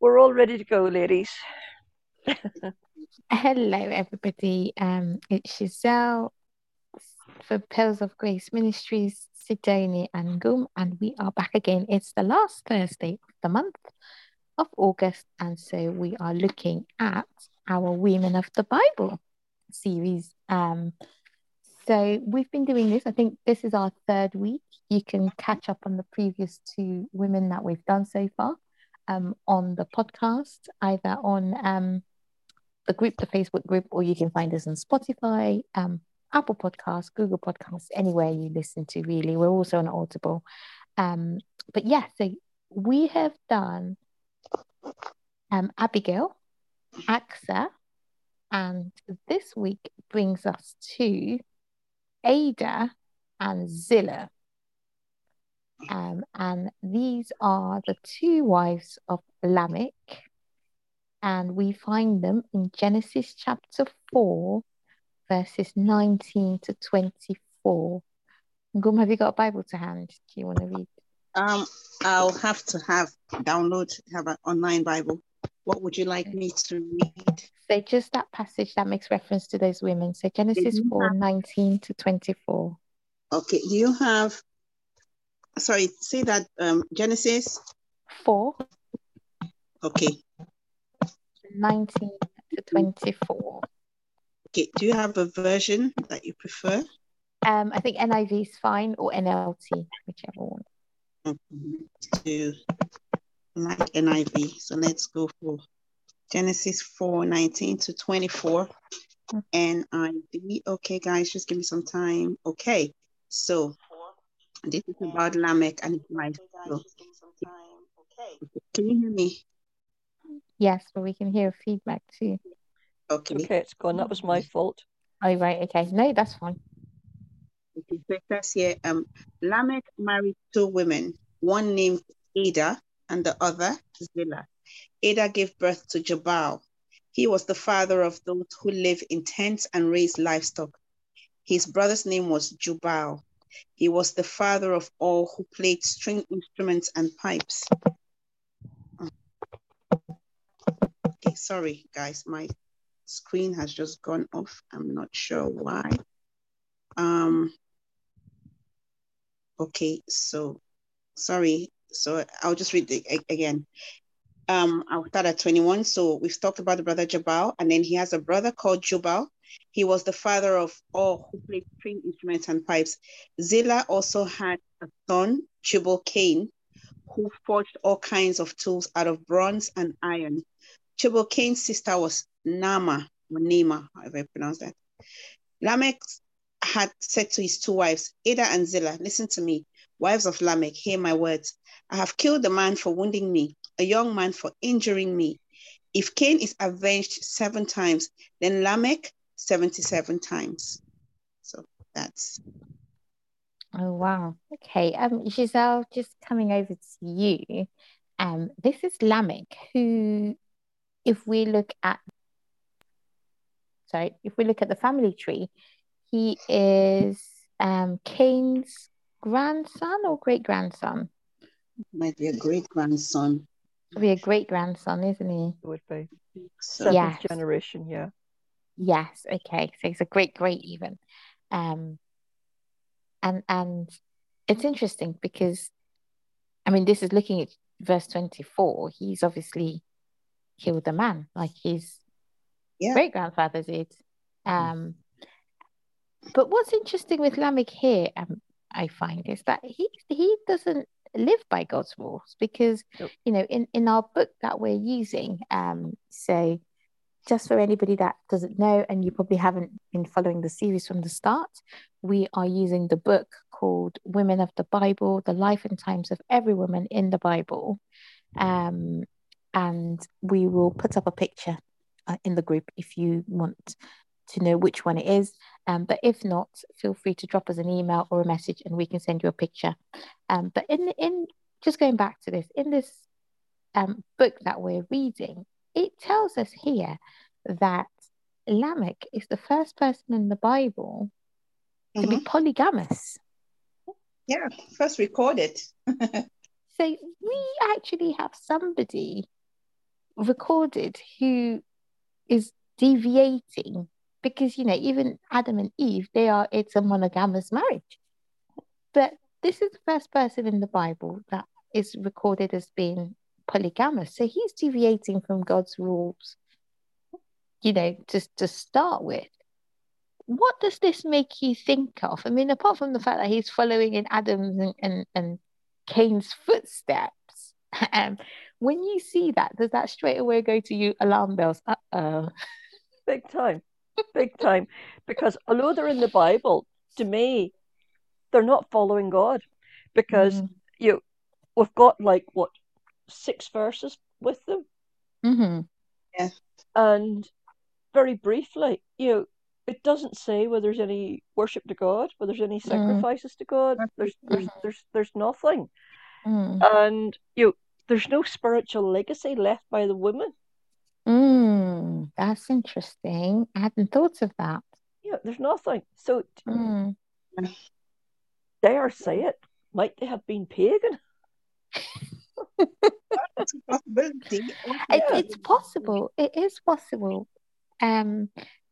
We're all ready to go, ladies. Hello, everybody. Um, it's Giselle for Pearls of Grace Ministries, Sidoni and Gum, and we are back again. It's the last Thursday of the month of August, and so we are looking at our Women of the Bible series. Um, so we've been doing this. I think this is our third week. You can catch up on the previous two women that we've done so far um, on the podcast, either on um, the group, the Facebook group, or you can find us on Spotify, um, Apple Podcasts, Google Podcasts, anywhere you listen to, really. We're also on Audible. Um, but yeah, so we have done um, Abigail, Achsah, and this week brings us to Adah and Zillah. Um, and these are the two wives of Lamech. And we find them in Genesis chapter 4, verses 19 to 24. Gum, have you got a Bible to hand? Do you want to read? Um, I'll have to have download, have an online Bible. What would you like me to read? So just that passage that makes reference to those women. So Genesis 4, 19 to 24. Okay, do you have sorry, say that um Genesis 4. Okay. 19 to 24. Okay, do you have a version that you prefer? Um, I think NIV is fine or NLT, whichever one. To like NIV. So let's go for Genesis 4 19 to 24. Mm-hmm. NIV. Okay, guys, just give me some time. Okay, so this is about Lamech and his wife. So, can you hear me? Yes, but we can hear feedback too. Okay. Okay, it's gone. That was my fault. Oh, right. Okay. No, that's fine. Okay, so it says here, um, Lamech married two women, one named Adah and the other Zillah. Adah gave birth to Jabal. He was the father of those who live in tents and raise livestock. His brother's name was Jubal. He was the father of all who played string instruments and pipes. Okay, sorry, guys, my screen has just gone off. I'm not sure why. Um, okay, so sorry. So I'll just read it again. Um, I'll start at 21. So we've talked about the brother Jabal, and then he has a brother called Jubal. He was the father of all who played string instruments and pipes. Zillah also had a son, Tubal Cain, who forged all kinds of tools out of bronze and iron. Tubal Cain's sister was Nama, or Nema, however I pronounce that. Lamech had said to his two wives, Adah and Zillah, listen to me, wives of Lamech, hear my words. I have killed a man for wounding me, a young man for injuring me. If Cain is avenged seven times, then Lamech 77 times. So that's. Oh, wow. Okay. Um, Giselle, just coming over to you. Um, this is Lamech, who, if we look at, sorry, if we look at the family tree, he is um, Cain's grandson or great grandson? Might be a great grandson. Be a great grandson, isn't he? It would be. Seventh yes. generation, yeah. Yes, okay. So it's a great, great even. Um and and it's interesting because I mean this is looking at verse 24. He's obviously killed a man, like his yeah. great grandfather did. Um but what's interesting with Lamech here, um, I find, is that he he doesn't live by God's rules because yep. you know in in our book that we're using, um, so just for anybody that doesn't know, and you probably haven't been following the series from the start, we are using the book called Women of the Bible The Life and Times of Every Woman in the Bible. Um, and we will put up a picture uh, in the group if you want to know which one it is. Um, but if not, feel free to drop us an email or a message and we can send you a picture. Um, but in, in just going back to this, in this um, book that we're reading, it tells us here that Lamech is the first person in the Bible to mm-hmm. be polygamous. Yeah, first recorded. so we actually have somebody recorded who is deviating because you know even Adam and Eve they are it's a monogamous marriage but this is the first person in the Bible that is recorded as being polygamous. So he's deviating from God's rules you know just to start with. What does this make you think of? I mean apart from the fact that he's following in Adam's and, and, and Cain's footsteps um, when you see that does that straight away go to you alarm bells? Uh-oh. Big time. Big time. Because although they're in the Bible, to me, they're not following God. Because mm. you we've got like what six verses with them. Mm-hmm. Yeah. And very briefly, you know, it doesn't say whether there's any worship to God, whether there's any mm. sacrifices mm. to God. There's there's mm. there's there's nothing. Mm. And you know, there's no spiritual legacy left by the women. Mm, that's interesting. I hadn't thought of that. Yeah, there's nothing. So mm. dare say it, might they have been pagan? it's a possibility. It, it's possible. It is possible. Um,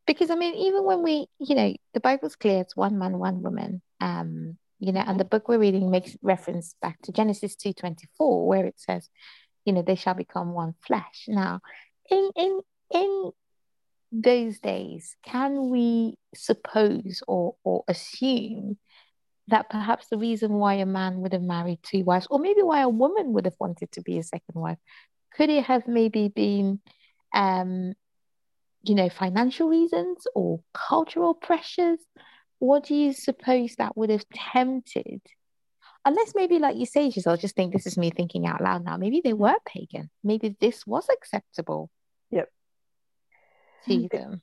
because I mean, even when we, you know, the Bible's clear, it's one man, one woman. Um, you know, and the book we're reading makes reference back to Genesis two twenty four, where it says, you know, they shall become one flesh. Now, in in in those days, can we suppose or or assume that perhaps the reason why a man would have married two wives, or maybe why a woman would have wanted to be a second wife, could it have maybe been, um, you know, financial reasons or cultural pressures? What do you suppose that would have tempted? Unless maybe, like you say, Giselle, just think this is me thinking out loud now. Maybe they were pagan. Maybe this was acceptable Yep. to them.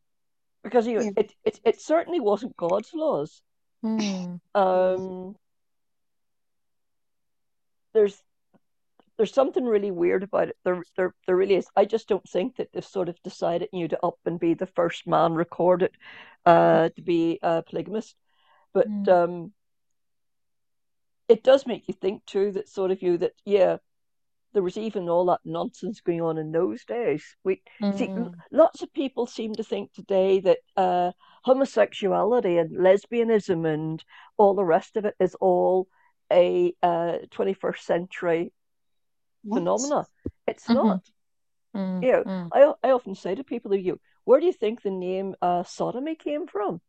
Because you know, Yeah. it, it it certainly wasn't God's laws. Hmm. Um, there's there's something really weird about it. There, there, there really is. I just don't think that they've sort of decided you know, to up and be the first man recorded uh, to be a polygamist. But Mm. um, it does make you think too that sort of you that yeah, there was even all that nonsense going on in those days. We see Mm. lots of people seem to think today that uh, homosexuality and lesbianism and all the rest of it is all a uh, 21st century What? phenomena. It's Mhm. not. Mm. You know, Mm. I I often say to people, you where do you think the name uh, sodomy came from? It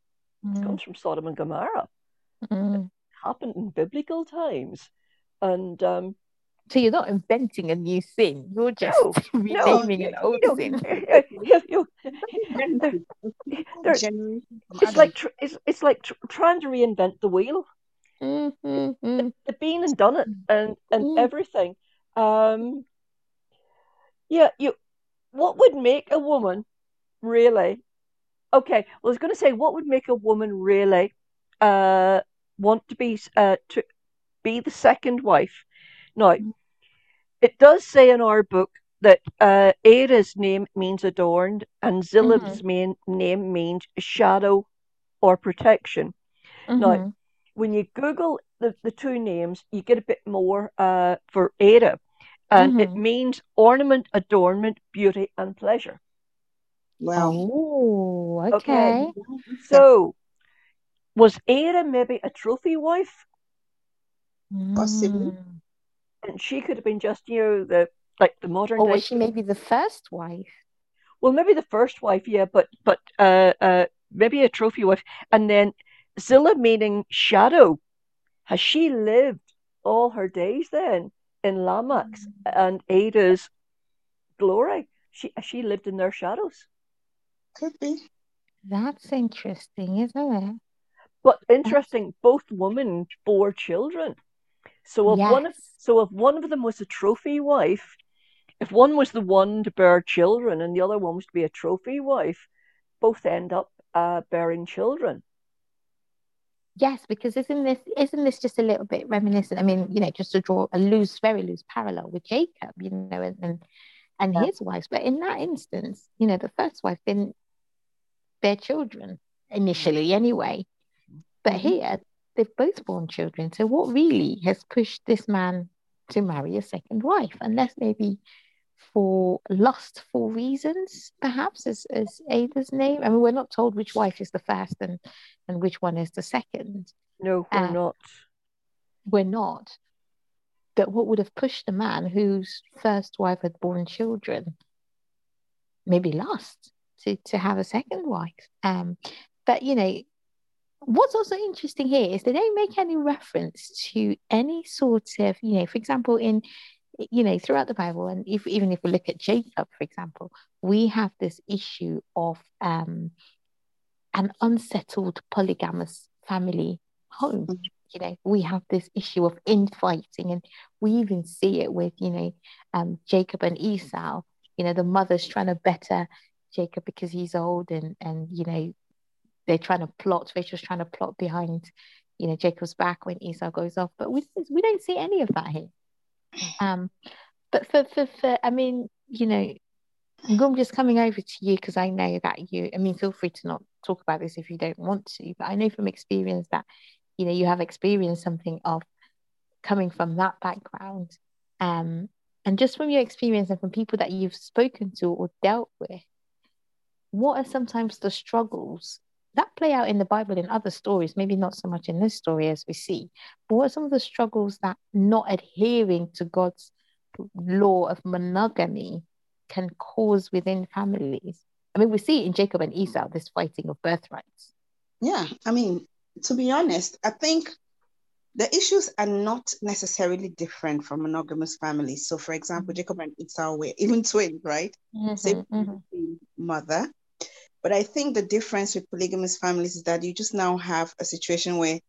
Mm. comes from Sodom and Gomorrah. Mm. happened in biblical times, and um, So you're not inventing a new sin. You're just no, no, renaming you, an old you know, sin. you, you, there- there- Generation from it's like tr- it's it's like tr- trying to reinvent the wheel. Mm, mm, mm. They've been and done it, and and Mm. everything. Um, yeah, you. What would make a woman really? Okay, well, I was going to say, what would make a woman really uh want to be uh to be the second wife? Now, it does say in our book that uh, Adah's name means adorned, and Zillah's main name means shadow or protection. Now, Mhm. when you Google the, the two names, you get a bit more uh, for Adah, and it Mhm. means ornament, adornment, beauty, and pleasure. Wow. Oh, Okay. okay. So, was Adah maybe a trophy wife? Possibly. Mm. And she could have been just, you know, the like the modern Or day. was she maybe the first wife? Well, maybe the first wife, yeah, but but uh, uh, maybe a trophy wife, and then Zillah meaning shadow. Has she lived all her days then in Lamech's and Adah's glory? She she lived in their shadows. Could be. That's interesting, isn't it? But interesting, both women bore children. So if one of so if one of them was a trophy wife, if one was the one to bear children and the other one was to be a trophy wife, both end up uh, bearing children. Yes, because isn't this isn't this just a little bit reminiscent? I mean, you know, just to draw a loose, very loose parallel with Jacob, you know, and and, and Yeah. his wives. But in that instance, you know, the first wife didn't bear children initially anyway. But Mhm. here they've both born children. So what really has pushed this man to marry a second wife? Unless maybe for lustful reasons, perhaps, as, as Adah's name. I mean, we're not told which wife is the first and, and which one is the second. No, we're um, not. We're not. But what would have pushed a man whose first wife had born children, maybe lust, to, to have a second wife? Um, but, you know, what's also interesting here is they don't make any reference to any sort of, you know, for example, in you know, throughout the Bible, and if, even if we look at Jacob, for example, we have this issue of um, an unsettled polygamous family home. Mm-hmm. You know, we have this issue of infighting, and we even see it with, you know, um, Jacob and Esau. You know, the mother's trying to better Jacob because he's old, and and you know, they're trying to plot. Rachel's trying to plot behind, you know, Jacob's back when Esau goes off. But we we don't see any of that here. Um, but for, for, for I mean, you know, I'm just coming over to you because I know that you, I mean, feel free to not talk about this if you don't want to, but I know from experience that, you know, you have experienced something of coming from that background. Um, and just from your experience and from people that you've spoken to or dealt with, what are sometimes the struggles that play out in the Bible in other stories, maybe not so much in this story as we see. But what are some of the struggles that not adhering to God's law of monogamy can cause within families? I mean, we see in Jacob and Esau, this fighting of birthrights. Yeah, I mean, to be honest, I think the issues are not necessarily different from monogamous families. So, for example, mm-hmm. Jacob and Esau were even twins, right? Mm-hmm, Same mm-hmm. mother. But I think the difference with polygamous families is that you just now have a situation where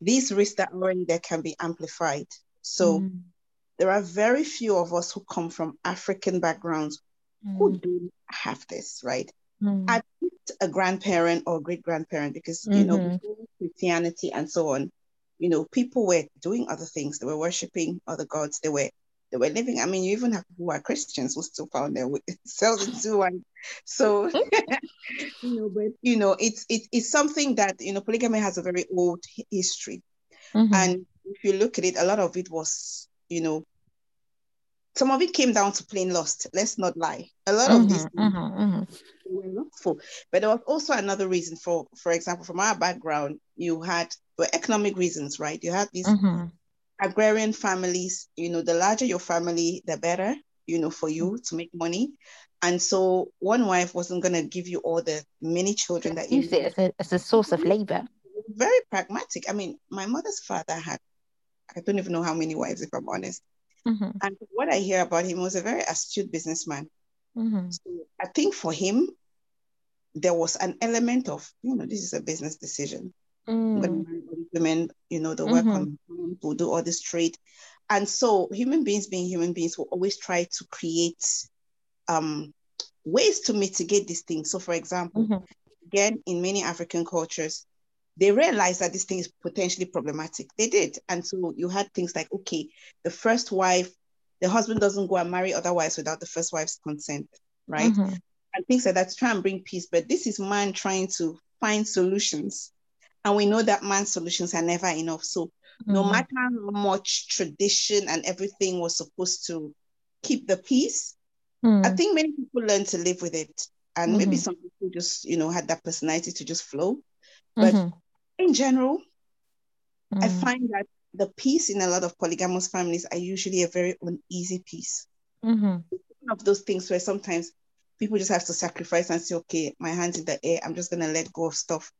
these risks that are already there can be amplified. So mm. there are very few of us who come from African backgrounds mm. who do have this, right? Mm. At least a grandparent or great grandparent, because mm-hmm. you know, mm-hmm. Christianity and so on, you know, people were doing other things. They were worshiping other gods. They were they were living. I mean, you even have people who are Christians who still found their themselves into one. So, you know, but you know, it's it, it's something that you know, polygamy has a very old history, mm-hmm. and if you look at it, a lot of it was, you know, some of it came down to plain lust. Let's not lie. A lot mm-hmm, of these mm-hmm, mm-hmm. were lustful, but there was also another reason. For for example, from our background, you had for economic reasons, right? You had these mm-hmm agrarian families, you know, the larger your family, the better, you know, for you to make money. And so one wife wasn't going to give you all the many children that you use it as a, as a source of labor. Very pragmatic. I mean, my mother's father had, I don't even know how many wives, if I'm honest. Mm-hmm. And what I hear about him was a very astute businessman. Mm-hmm. So I think for him, there was an element of, you know, this is a business decision. Mm. women, you know, the work mm-hmm. on will do all this trade. And so human beings being human beings will always try to create um, ways to mitigate these things. So for example, mm-hmm. again, in many African cultures, they realized that this thing is potentially problematic. They did. And so you had things like, okay, the first wife, the husband doesn't go and marry other wives without the first wife's consent, right? Mm-hmm. And things like that to try and bring peace. But this is man trying to find solutions and we know that man's solutions are never enough. So mm-hmm. no matter how much tradition and everything was supposed to keep the peace, mm-hmm. I mm. think many people learn to live with it. And mm-hmm. maybe some people just, you know, had that personality to just flow. But mm-hmm. in general, I mm. find that the peace in a lot of polygamous families are usually a very uneasy peace. Mm-hmm. One of those things where sometimes people just have to sacrifice and say, okay, my hands in the air, I'm just gonna let go of stuff.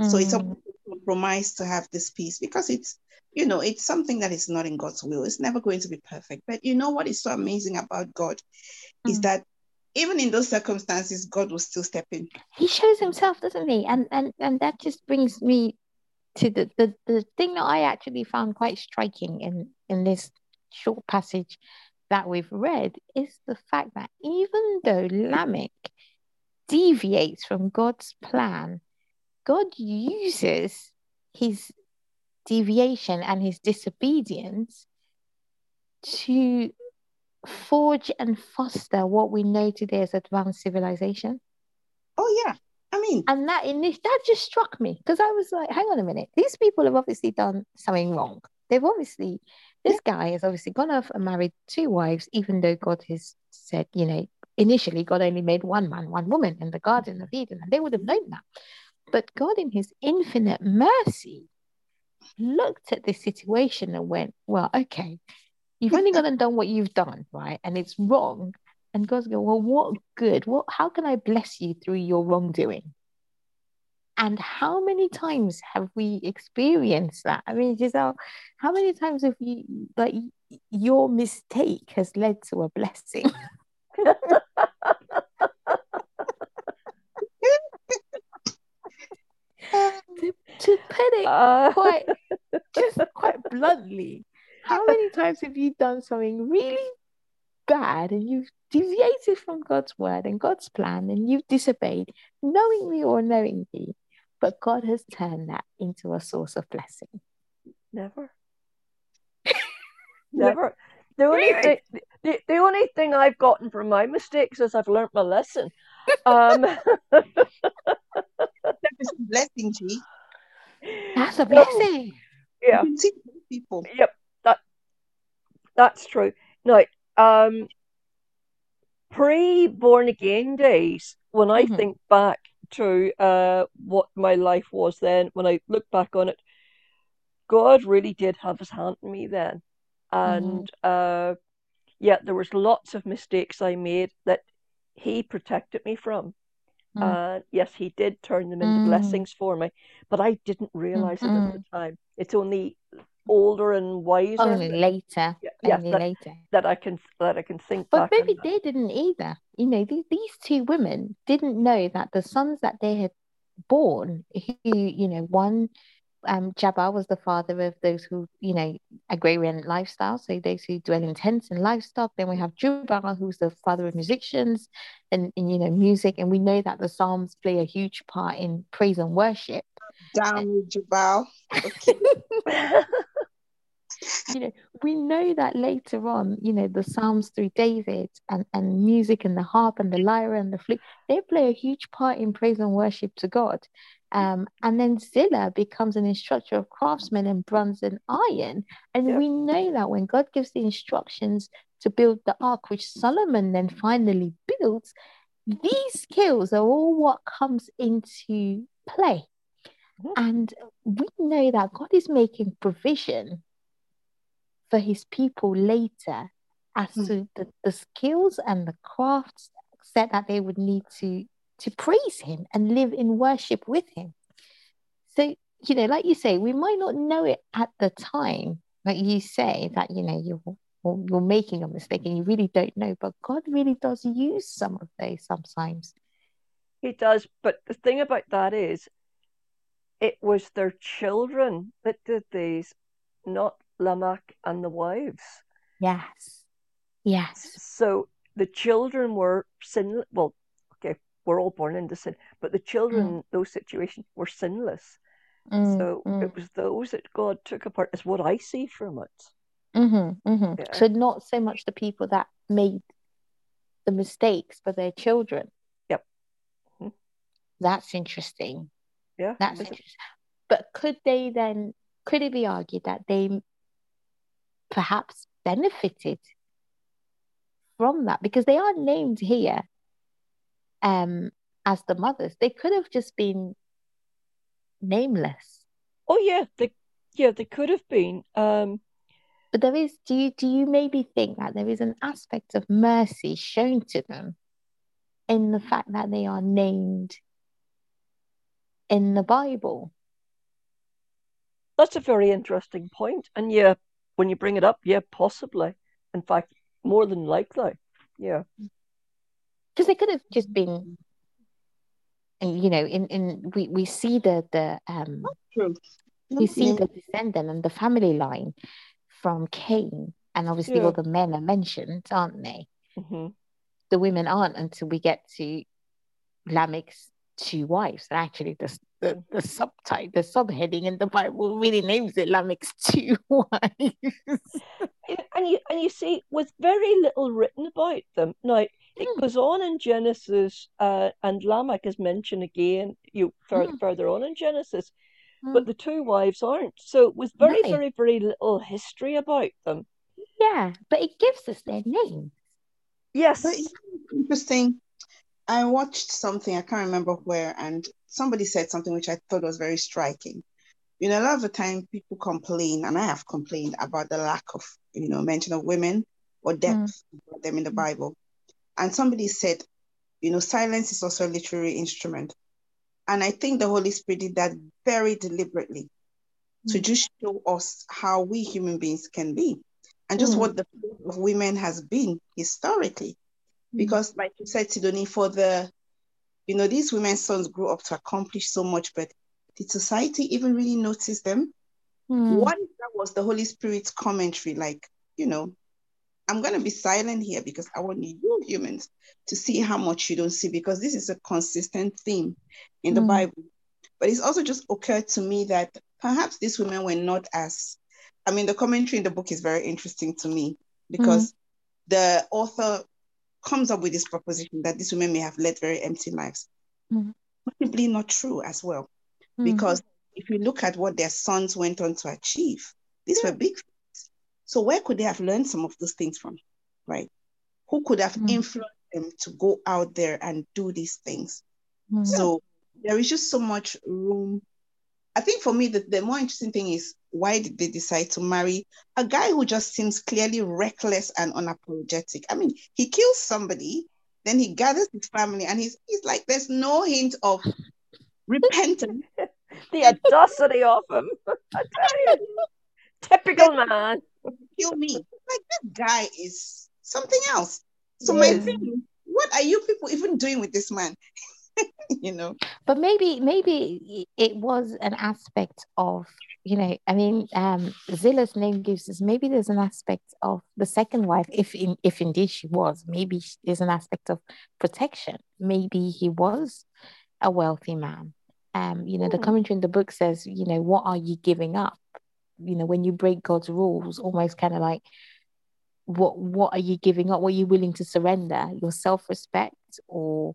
Mm-hmm. So it's a mm compromise to have this peace because it's you know it's something that is not in god's will. It's never going to be perfect. But you know what is so amazing about god mm. is that even in those circumstances god will still step in. He shows himself doesn't he? And and and that just brings me to the the, the thing that i actually found quite striking in in this short passage that we've read is the fact that even though lamech deviates from god's plan God uses his deviation and his disobedience to forge and foster what we know today as advanced civilization. Oh yeah. I mean and that in this that just struck me because I was like, hang on a minute, these people have obviously done something wrong. They've obviously This guy has obviously gone off and married two wives, even though God has said, you know, initially God only made one man, one woman in the Garden of Eden, and they would have known that. But God, in His infinite mercy, looked at this situation and went, Well, okay, you've only gone and done what you've done, right? And it's wrong. And God's going, Well, what good? What how can I bless you through your wrongdoing? And how many times have we experienced that? I mean, Giselle, how many times have you like your mistake has led to a blessing? to, to put it Uh, quite just quite bluntly, how many times have you done something really bad and you've deviated from God's word and God's plan and you've disobeyed knowingly or unknowingly, but God has turned that into a source of blessing? never. Never. The only Really? thing, the, the only thing I've gotten from my mistakes is I've learnt my lesson. Um, That is a blessing, G. That's a so, blessing. yeah, You can see people. yep, that that's true. Now, um, pre born again days, when I Mhm. think back to uh what my life was then, when I look back on it, God really did have his hand in me then. And uh yeah, there was lots of mistakes I made that he protected me from. Mm. And yes, he did turn them into Mm. blessings for me, but I didn't realize it at the time. It's only older and wiser Only later. yeah, yes, Only that later. that I can that I can think But maybe that. they didn't either. You know, these, these two women didn't know that the sons that they had born, who, you know, one, um, Jabal was the father of those who, you know, agrarian lifestyle, so those who dwell in tents and livestock. Then we have Jubal, who's the father of musicians and, and, you know, music. And we know that the Psalms play a huge part in praise and worship. Down with Jabal. Okay. you know, we know that later on, you know, the Psalms through David and, and music and the harp and the lyre and the flute, they play a huge part in praise and worship to God. Um, and then Zillah becomes an instructor of craftsmen in bronze and iron. And Yep. we know that when God gives the instructions to build the ark, which Solomon then finally builds, these skills are all what comes into play. Mhm. And we know that God is making provision for his people later as Hmm. to the, the skills and the crafts set that they would need to to praise him and live in worship with him. So, you know, like you say, we might not know it at the time, like you say that, you know, you're you're making a mistake and you really don't know, but God really does use some of those sometimes. He does, but the thing about that is, it was their children that did these, not Lamech and the wives. Yes. Yes. So the children were sin. Well, we're all born into sin, but the children in those situations were sinless. Mm, So mm. it was those that God took apart, is what I see from it. Mm-hmm, mm-hmm. Yeah. So not so much the people that made the mistakes, but their children. Yep. Mhm. That's interesting. Yeah. That's interesting. But could they then, could it be argued that they perhaps benefited from that? Because they are named here um, as the mothers. They could have just been nameless. Oh yeah, they yeah they could have been. Um, But there is, do you do you maybe think that there is an aspect of mercy shown to them in the fact that they are named in the Bible? that's a very interesting point. point, and yeah, when you bring it up, yeah, possibly. In fact, more than likely, yeah. Because they could have just been, and you know, in in we we see the the um True. we see Name- the descendant and the family line from Cain, and obviously Yeah. all the men are mentioned, aren't they? hmm The women aren't until we get to Lamech's two wives. And actually, the the, the subtype, the subheading in the Bible really names it Lamech's two wives. And, and you and you see, with very little written about them. Now it Mm. goes on in Genesis, uh, and Lamech is mentioned again. You further Mm. further on in Genesis, Mm. but the two wives aren't. So it was very, No. very, very little history about them. Yeah, but it gives us their names. Yes. But interesting. I watched something, I can't remember where, and somebody said something which I thought was very striking. You know, a lot of the time people complain, and I have complained about the lack of, you know, mention of women or depth of them in the Bible. And somebody said, you know, silence is also a literary instrument. And I think the Holy Spirit did that very deliberately to Mm. just show us how we human beings can be and just Mm. what the place of women has been historically. Because, like you said, Sidonie, for the, you know, these women's sons grew up to accomplish so much, but did society even really notice them? Mm. What if that was the Holy Spirit's commentary? Like, you know, I'm going to be silent here because I want you humans to see how much you don't see, because this is a consistent theme in the Mm. Bible. But it's also just occurred to me that perhaps these women were not as, I mean, the commentary in the book is very interesting to me because the author comes up with this proposition that these women may have led very empty lives. Mm. Possibly not true as well Mm. because if you look at what their sons went on to achieve, these were big. So where could they have learned some of those things from, right? Who could have Mm. influenced them to go out there and do these things? Mm. So there is just so much room. I think for me, the, the more interesting thing is why did they decide to marry a guy who just seems clearly reckless and unapologetic? I mean, he kills somebody, then he gathers his family, and he's he's like, there's no hint of repentance. the audacity of him. I tell you. Typical man. kill me. Like this guy is something else. So my thing what are you people even doing with this man? you know, But maybe maybe it was an aspect of, you know, I mean, um, Zillah's name gives us maybe there's an aspect of the second wife, if in, if indeed she was, maybe sh- there's an aspect of protection. Maybe he was a wealthy man. Um, you know, the Hmm. commentary in the book says, you know, what are you giving up? You know, when you break God's rules, almost kind of like what what are you giving up? What are you willing to surrender? Your self-respect or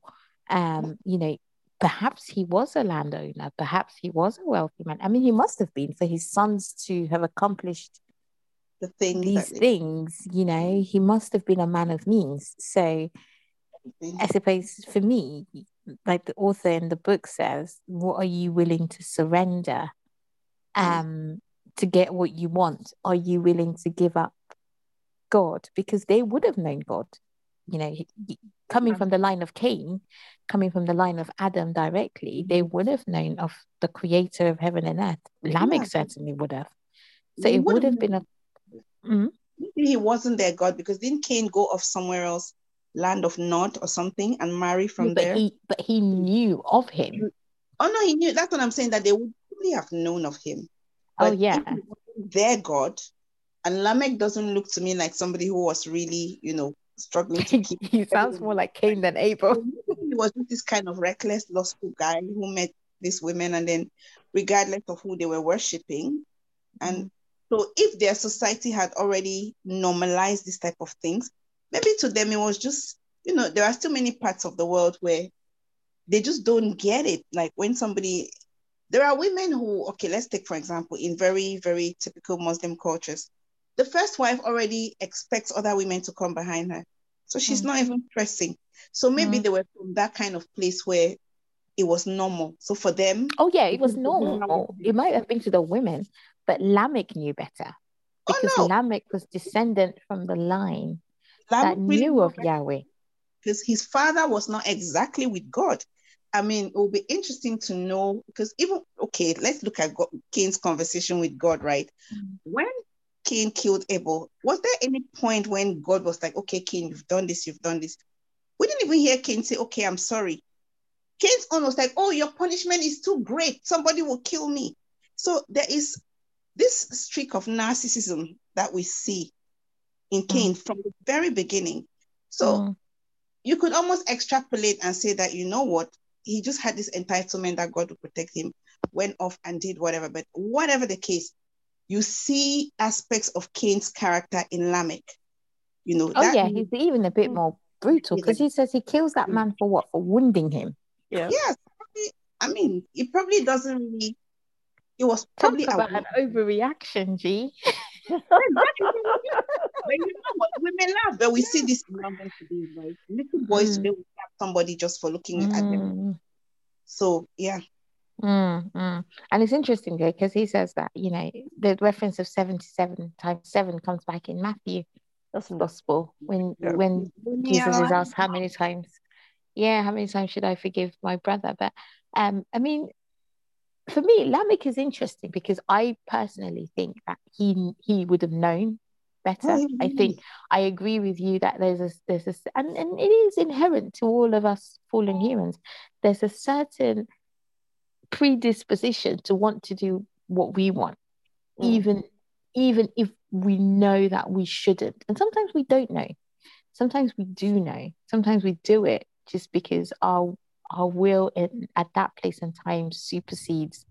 um, you know, perhaps he was a landowner, perhaps he was a wealthy man. I mean, he must have been for his sons to have accomplished the things these they- things, you know, he must have been a man of means. So I suppose for me, like the author in the book says, what are you willing to surrender um to get what you want? Are you willing to give up God? Because they would have known God. You know, he- he- coming from the line of Cain, coming from the line of Adam directly, mm-hmm. they would have known of the creator of heaven and earth. Lamech Yeah. certainly would have. So They it would have been a mm-hmm. maybe he wasn't their God because didn't Cain go off somewhere else, land of Nod or something, and marry from but there? he but he knew of him. Oh no, he knew. That's what I'm saying. That they would probably have known of him. Oh yeah. if he wasn't their God, and Lamech doesn't look to me like somebody who was really, you know, struggling to keep. he sounds more like Cain than Abel. He was just this kind of reckless, lustful guy who met these women, and then, regardless of who they were worshiping, and so if their society had already normalized this type of things, maybe to them it was just, you know, there are still many parts of the world where they just don't get it. Like when somebody, there are women who, okay, let's take for example, in very, very typical Muslim cultures, the first wife already expects other women to come behind her. So she's Mm. not even pressing. So maybe Mm. they were from that kind of place where it was normal. So for them, Oh yeah, it was Mhm. normal. It might have been to the women, but Lamech knew better oh because no, Lamech was descendant from the line Lamech that knew of Yahweh. because his father was not exactly with God. I mean, it will be interesting to know because even okay, let's look at God, Cain's conversation with God, right? Mm. When Cain killed Abel, was there any point when God was like, "Okay, Cain, you've done this, you've done this"? We didn't even hear Cain say, "Okay, I'm sorry." Cain's own was like, "Oh, your punishment is too great. Somebody will kill me." So there is this streak of narcissism that we see in Cain from the very beginning. So Mm. you could almost extrapolate and say that you know what he just had this entitlement that god would protect him went off and did whatever but whatever the case you see aspects of cain's character in lamech you know Oh that yeah, he's even a bit more brutal because he says he kills that man for what? For wounding him. Yeah. yes i mean it probably doesn't really it was probably Talk about an overreaction, G. but you know what? Women laugh, but we see this in London today, right? Little boys Mm. they will slap somebody just for looking at them. Mm, So yeah, mm, mm. And it's interesting because he says that, you know, the reference of 77 times 7 comes back in Matthew it? gospel when Yeah. when Jesus is asked how many times, yeah, how many times should I forgive my brother? But um, I mean, for me, Lamech is interesting because I personally think that he he would have known better. Oh, I think I agree with you that there's a there's a and, and it is inherent to all of us fallen humans. There's a certain predisposition to want to do what we want, Mm. even even if we know that we shouldn't. And sometimes we don't know. Sometimes we do know. Sometimes we do it just because our our will in, at that place and time supersedes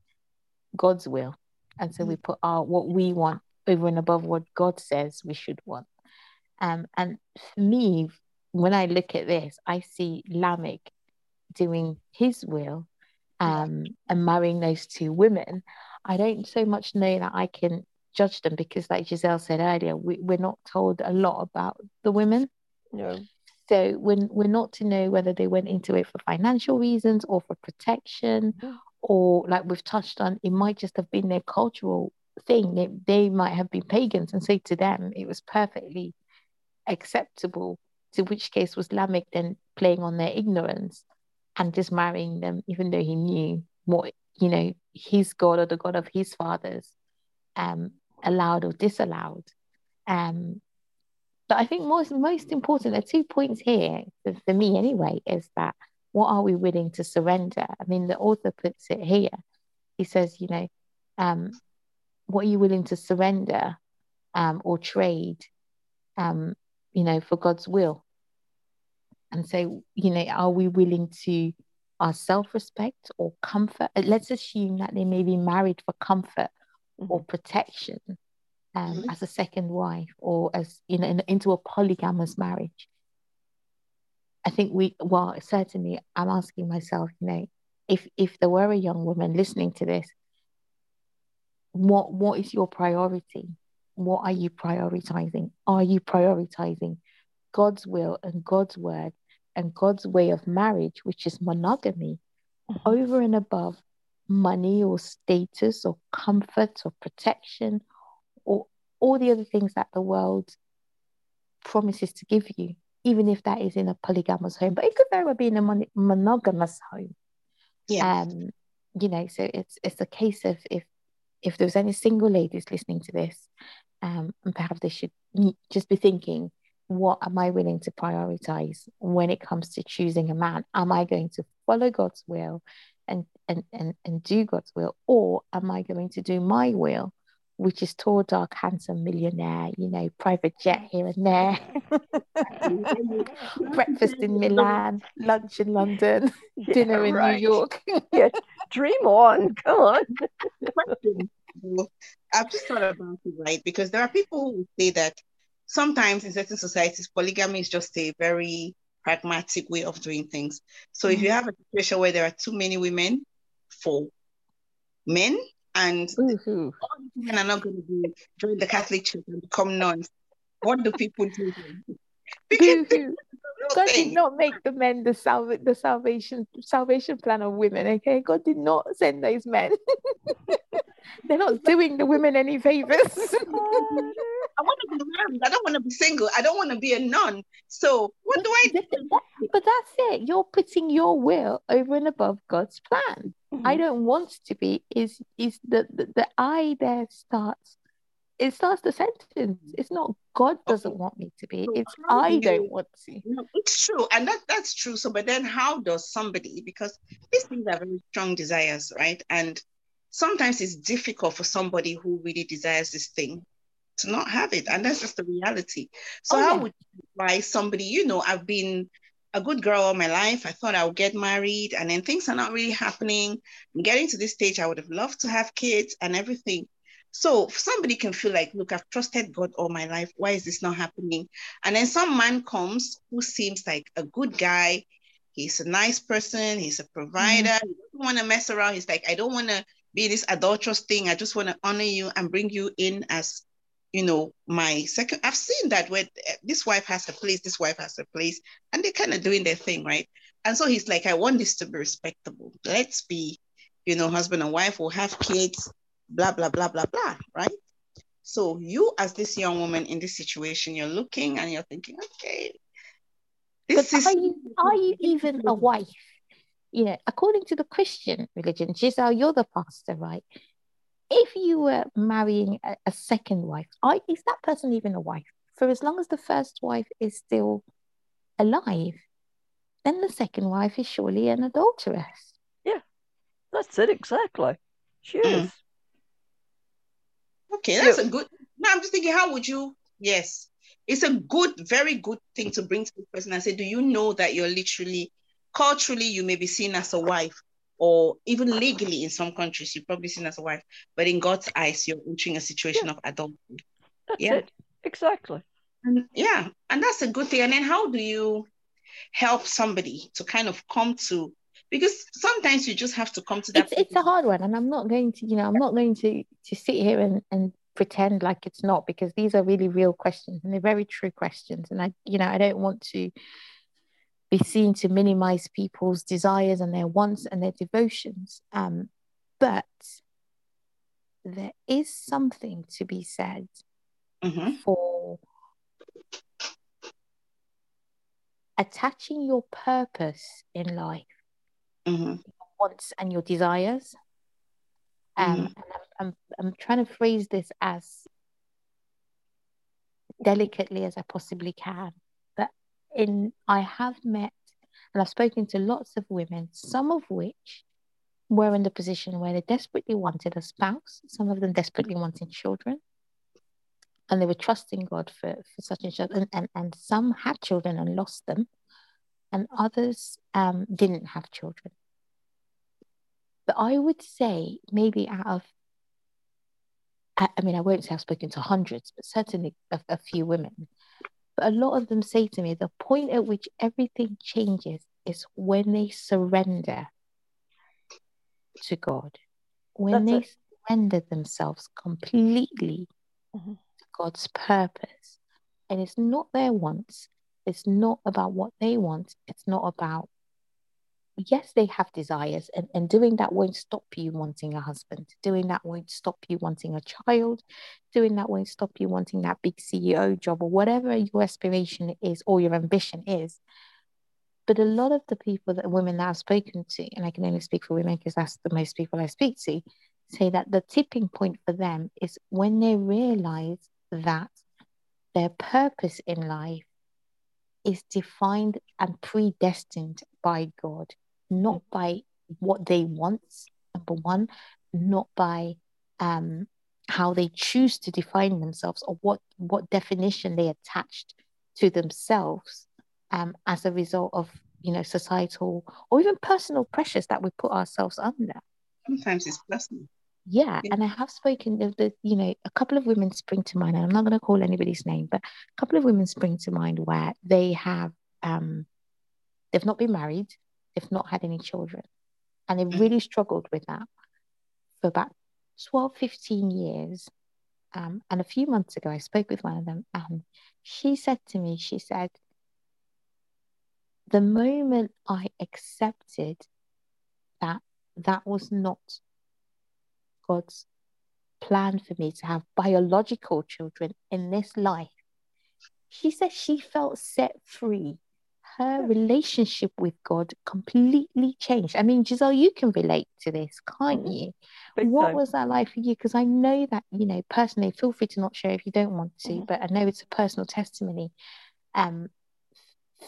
God's will. And so we put our what we want over and above what God says we should want. Um, and for me, when I look at this, I see Lamech doing his will um, and marrying those two women. I don't so much know that I can judge them because, like Giselle said earlier, we, we're not told a lot about the women. No. So we're, we're not to know whether they went into it for financial reasons or for protection, or like we've touched on, it might just have been their cultural thing. They, they might have been pagans, and so to them, it was perfectly acceptable. To which case was Lamech then playing on their ignorance and just marrying them, even though he knew what, you know, his God or the God of his fathers um, allowed or disallowed. Um, but I think most most important, there are two points here for, me anyway, is that what are we willing to surrender? I mean, the author puts it here. He says, you know, um, what are you willing to surrender um, or trade, um, you know, for God's will? And so, you know, are we willing to our self-respect or comfort? Let's assume that they may be married for comfort or protection um, Mhm. as a second wife or as you know in, into a polygamous marriage i think we well certainly i'm asking myself you know if if there were a young woman listening to this what what is your priority what are you prioritizing are you prioritizing god's will and god's word and god's way of marriage which is monogamy Mhm. over and above money or status or comfort or protection all the other things that the world promises to give you, even if that is in a polygamous home. But it could very well be in a mon- monogamous home. yeah. Um, you know, so it's it's a case of if if there's any single ladies listening to this, um, and perhaps they should just be thinking, what am I willing to prioritize when it comes to choosing a man? Am I going to follow God's will and and and, and do God's will, or am I going to do my will? Which is tall, dark, handsome millionaire, you know, private jet here and there, breakfast in Milan, lunch in London, Yeah, dinner in right. New York. Dream on. Come on. I've just thought about it, right? Because there are people who say that sometimes in certain societies, polygamy is just a very pragmatic way of doing things. So if you mm. have a situation where there are too many women for men and Ooh, all women are not going to be join the Catholic Church and become nuns, what do people do? Because God thing. did not make the men the salva- the salvation salvation plan of women. Okay, God did not send those men. They're not doing the women any favors. I want to be married. I don't want to be single. I don't want to be a nun. So what do I do? but that's it. You're putting your will over and above God's plan. Mm-hmm. I don't want to be. Is is the, the the I there starts? It starts the sentence. It's not God doesn't Okay. want me to be. It's I do don't want to. No, it's true, and that that's true. So, but then how does somebody because these things are very strong desires, right? And sometimes it's difficult for somebody who really desires this thing to not have it, and that's just the reality. So, Oh, how yeah. would you advise somebody? You know, I've been a good girl all my life. I thought I would get married, and then things are not really happening. I'm getting to this stage. I would have loved to have kids and everything. So somebody can feel like, look, I've trusted God all my life. Why is this not happening? And then some man comes who seems like a good guy. He's a nice person. He's a provider. Mm-hmm. He doesn't want to mess around. He's like, I don't want to be this adulterous thing. I just want to honor you and bring you in as, you know, my second. I've seen that where eh, this wife has a place, this wife has a place, and they're kind of doing their thing, right? And so he's like, I want this to be respectable. Let's be, you know, husband and wife, will have kids, blah, blah, blah, blah, blah, right? So you, as this young woman in this situation, you're looking and you're thinking, okay, this but is. Are you, are you even a wife? You know, according to the Christian religion, Giselle, you're the pastor, right? If you were marrying a, a second wife, I, is that person even a wife? For as long as the first wife is still alive, then the second wife is surely an adulteress. Yeah, that's it exactly. She mm. is. Okay, that's yeah. a good. Now I'm just thinking, how would you? Yes, it's a good, very good thing to bring to the person and say, do you know that you're literally, culturally, you may be seen as a wife, or even legally in some countries, you're probably seen as a wife, but in God's eyes, you're entering a situation yeah. of adultery. That's yeah. it. Exactly. And, yeah, and that's a good thing. And then how do you help somebody to kind of come to because sometimes you just have to come to that. It's, it's a hard one, and I'm not going to, you know, I'm not going to to sit here and and pretend like it's not because these are really real questions and they're very true questions, and I, you know, I don't want to be seen to minimize people's desires and their wants and their devotions. Um, but there is something to be said mm-hmm. for attaching your purpose in life mm-hmm. wants and your desires. Um, mm-hmm. and I'm, I'm, I'm trying to phrase this as delicately as I possibly can. In I have met and I've spoken to lots of women, some of which were in the position where they desperately wanted a spouse, some of them desperately wanting children. And they were trusting God for, for such and such. And, and, and some had children and lost them and others um, didn't have children. But I would say maybe out of, I mean, I won't say I've spoken to hundreds, but certainly a, a few women. But a lot of them say to me the point at which everything changes is when they surrender to God, when That's they it. surrender themselves completely mm-hmm. to God's purpose. And it's not their wants, it's not about what they want. It's not about, yes, they have desires, and, and doing that won't stop you wanting a husband. Doing that won't stop you wanting a child. Doing that won't stop you wanting that big CEO job or whatever your aspiration is or your ambition is. But a lot of the people that women that I've spoken to, and I can only speak for women because that's the most people I speak to, say that the tipping point for them is when they realize that their purpose in life is defined and predestined by God, not by what they want, number one, not by um, how they choose to define themselves or what, what definition they attached to themselves um, as a result of you know societal or even personal pressures that we put ourselves under. Sometimes it's personal. Yeah, and I have spoken of the, you know, a couple of women spring to mind, and I'm not going to call anybody's name, but a couple of women spring to mind where they have, um, they've not been married, they've not had any children, and they've really struggled with that for about 12, 15 years. Um, and a few months ago, I spoke with one of them, and she said to me, she said, the moment I accepted that that was not God's plan for me to have biological children in this life. She said she felt set free. Her relationship with God completely changed. I mean, Giselle, you can relate to this, can't mm-hmm. you? Big what time. was that like for you? Because I know that, you know, personally, feel free to not share if you don't want to, mm-hmm. but I know it's a personal testimony um,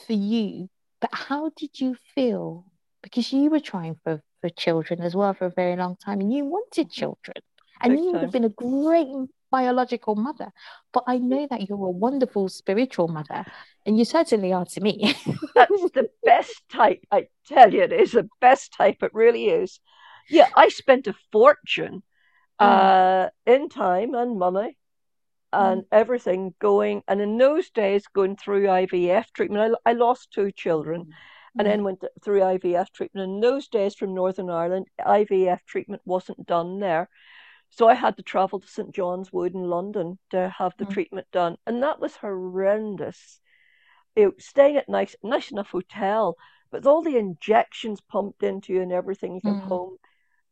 for you. But how did you feel? Because you were trying for for children as well for a very long time, and you wanted children, and Big you would have been a great biological mother. But I know that you're a wonderful spiritual mother, and you certainly are to me. That's the best type, I tell you, it is the best type. It really is. Yeah, I spent a fortune mm. uh, in time and money and mm. everything going. And in those days, going through IVF treatment, I, I lost two children. and then went through IVF treatment. In those days from Northern Ireland, IVF treatment wasn't done there. So I had to travel to St. John's Wood in London to have the Mm. treatment done. And that was horrendous. You know, staying at nice nice enough hotel, but all the injections pumped into you and everything, you come Mm. home.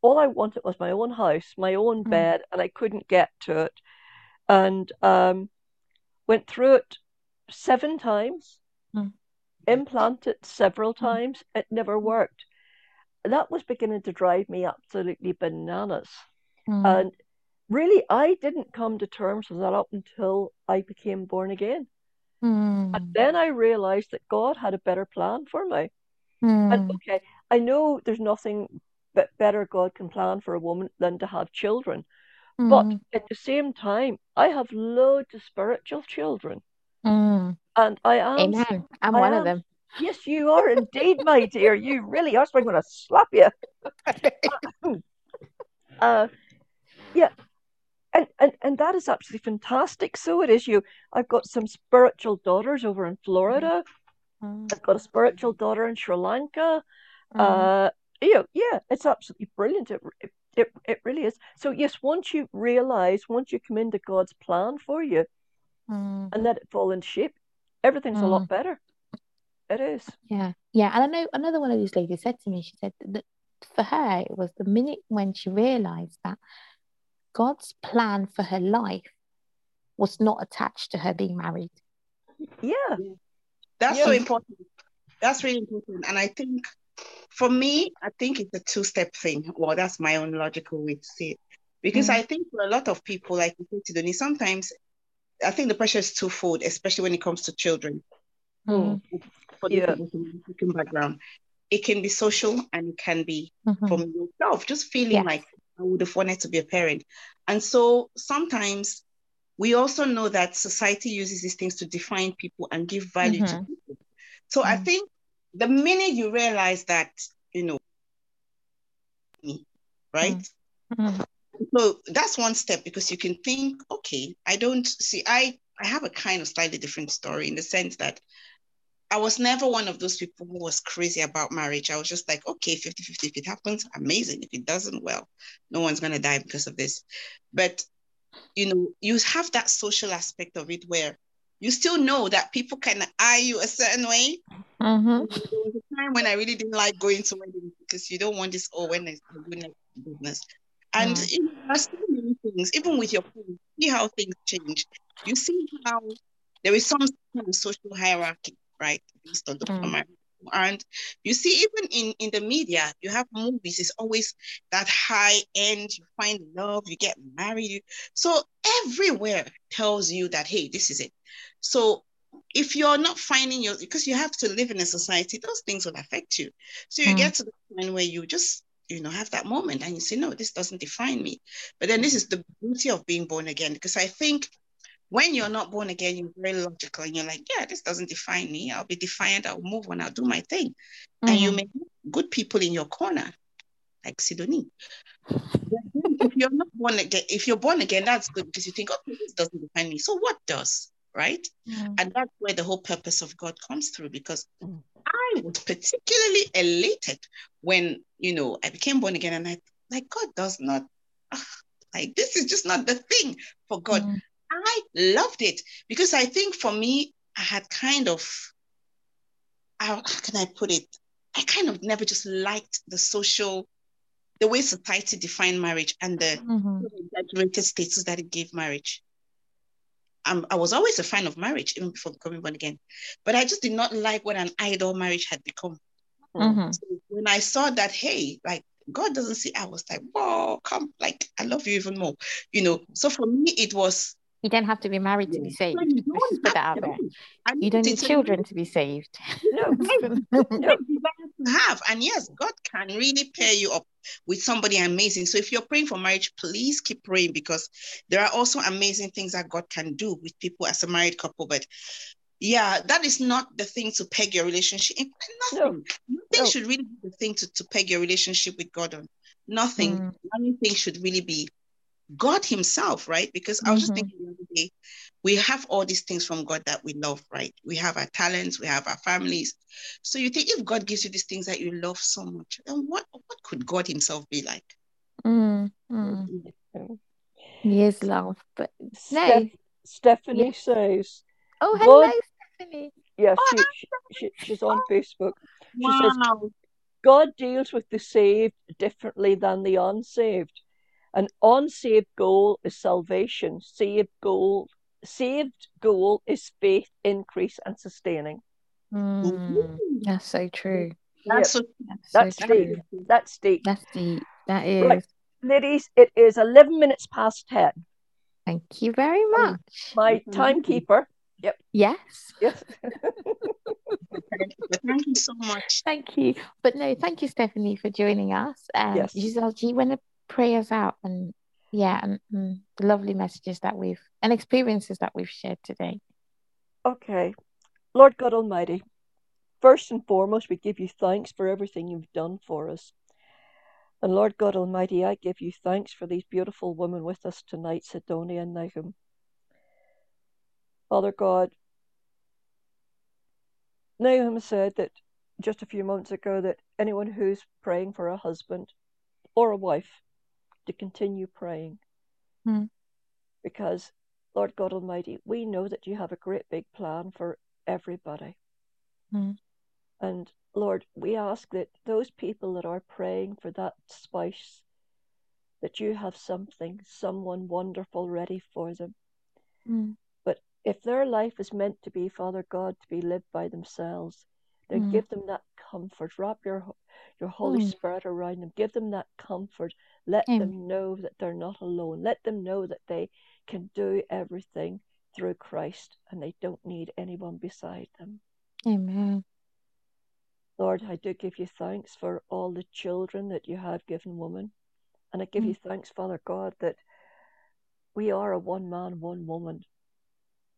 All I wanted was my own house, my own Mm. bed, and I couldn't get to it. And um, went through it seven times, Mm. implanted several Mm. times. It never worked. That was beginning to drive me absolutely bananas. Mm. And really, I didn't come to terms with that up until I became born again. And Mm. then I realized that God had a better plan for me. And Mm. okay, I know there's nothing but better God can plan for a woman than to have children. But Mm. at the same time, I have loads of spiritual children. Mm. And I am, Amen. I'm I one of them. yes, you are indeed, my dear. You really are. So I'm going to slap you. Uh, yeah, and, and and that is absolutely fantastic. So it is you. I've got some spiritual daughters over in Florida. Mm. I've got a spiritual daughter in Sri Lanka. Mm. Uh, you know, yeah, it's absolutely brilliant. It, it it it really is. So yes, once you realize, once you come into God's plan for you Mm. and let it fall into shape, everything's a lot better. It is. Yeah, yeah. And I know another one of these ladies said to me, she said that for her, it was the minute when she realized that God's plan for her life was not attached to her being married. Yeah. That's so important. That's really important. And I think for me, I think it's a two-step thing. Well, that's my own logical way to see it. Because Mm. I think for a lot of people, like you said, Sidonie, sometimes I think the pressure is twofold, especially when it comes to children. Mm. For Yeah. people from a African background, it can be social and it can be Mhm. from yourself, just feeling Yes. like I would have wanted to be a parent. And so sometimes we also know that society uses these things to define people and give value to Mhm. people. So I Mm. think the minute you realize that, you know, right? Mm. So that's one step because you can think, okay, I don't see, I, I have a kind of slightly different story in the sense that I was never one of those people who was crazy about marriage. I was just like, okay, 50 50. If it happens, amazing. If it doesn't, well, no one's going to die because of this. But, you know, you have that social aspect of it where you still know that people can eye you a certain way. Mhm. There was a time when I really didn't like going to weddings because you don't want this, oh, when goodness, business. And Mm. you know, so many things, even with your friends, see how things change. You see how there is some kind of social hierarchy, right? Based on the Mm. former. And you see, even in, in the media, you have movies, it's always that high end, you find love, you get married. So everywhere tells you that, hey, this is it. So if you're not finding your, because you have to live in a society, those things will affect you. So you Mm. get to the point where you just, you know, have that moment and you say, no, this doesn't define me. But then this is the beauty of being born again, because I think when you're not born again, you're very logical and you're like, yeah, this doesn't define me. I'll be defiant. I'll move on. I'll do my thing. And you may have good people in your corner, like Sidonie. If you're not born again, if you're born again, that's good because you think, okay, this doesn't define me. So what does, right? Mm. And that's where the whole purpose of God comes through because Mm. I was particularly elated when, you know, I became born again and I like God does not like this is just not the thing for God. Mm. I loved it because I think for me, I had kind of how, can I put it? I kind of never just liked the social, the way society defined marriage and the Mhm. exaggerated status that it gave marriage. Um, I was always a fan of marriage even before becoming born again, but I just did not like what an idol marriage had become. Mhm. So when I saw that, hey, like God doesn't see, I was like, whoa, come, like I love you even more, you know. So for me, it was. You don't have to be married to be saved. you Let's just put that out there. I You don't need children to be saved. No. No. have. And yes, God can really pair you up with somebody amazing. So if you're praying for marriage, please keep praying because there are also amazing things that God can do with people as a married couple. But yeah, that is not the thing to peg your relationship. In fact, No. Nothing. Nothing No. should really be the thing to, to peg your relationship with God on. Nothing. Mm. Only should really be God Himself, right? Because I was just Mhm. thinking the other day, we have all these things from God that we love, right? We have our talents, we have our families. So you think if God gives you these things that you love so much, then what what could God Himself be like? Mm, mm. He is love, but no. Steph- Stephanie Yes. says, Oh, God- hello, Stephanie. yes, Oh, she, she, she, she's on Facebook. She says, God deals with the saved differently than the unsaved. An unsaved goal is salvation. Saved goal, saved goal is faith, increase, and sustaining. Mm, that's so true. That's Yep, so That's, That's so deep. true. that's deep. That's deep. That is. Right. Ladies, it is 11 minutes past 10. Thank you very much. My timekeeper, Yes. yes, thank you so much. Thank you. But no, thank you, Stephanie, for joining us. Um, Yes. Giselle, do you want to pray us out and yeah, and, and the lovely messages that we've and experiences that we've shared today. Okay. Lord God Almighty, first and foremost, we give you thanks for everything you've done for us. And Lord God Almighty, I give you thanks for these beautiful women with us tonight, Sidonia and Nahum. Father God, Nahum said that just a few moments ago that anyone who's praying for a husband or a wife to continue praying. Hmm. Because, Lord God Almighty, we know that you have a great big plan for everybody. Hmm. And Lord, we ask that those people that are praying for that spouse, that you have something, someone wonderful ready for them. Hmm. But if their life is meant to be, Father God, to be lived by themselves, then Mm. give them that comfort. Wrap your your Holy Mm. Spirit around them. Give them that comfort. Let Amen. them know that they're not alone. Let them know that they can do everything through Christ and they don't need anyone beside them. Amen. Lord, I do give you thanks for all the children that you have given woman. And I give Mm. you thanks, Father God, that we are a one man, one woman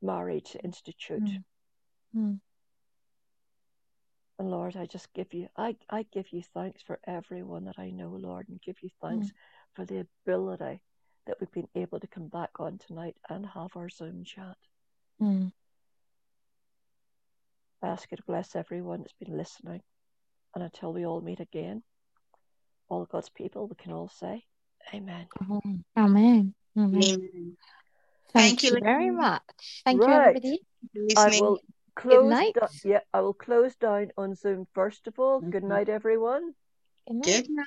marriage institute. Mm. Mm. And Lord, I just give you, I, I give you thanks for everyone that I know, Lord, and give you thanks for the ability that we've been able to come back on tonight and have our Zoom chat. Mm. I ask you to bless everyone that's been listening. And until we all meet again, all God's people, we can all say, Amen. Amen. Amen. Amen. Amen. Thank Thank you, you very much. Thank you, Right. everybody. I Listening. will close. night. do- yeah, I will close down on Zoom first of all. Good Mhm. night, everyone. Good night. Good night.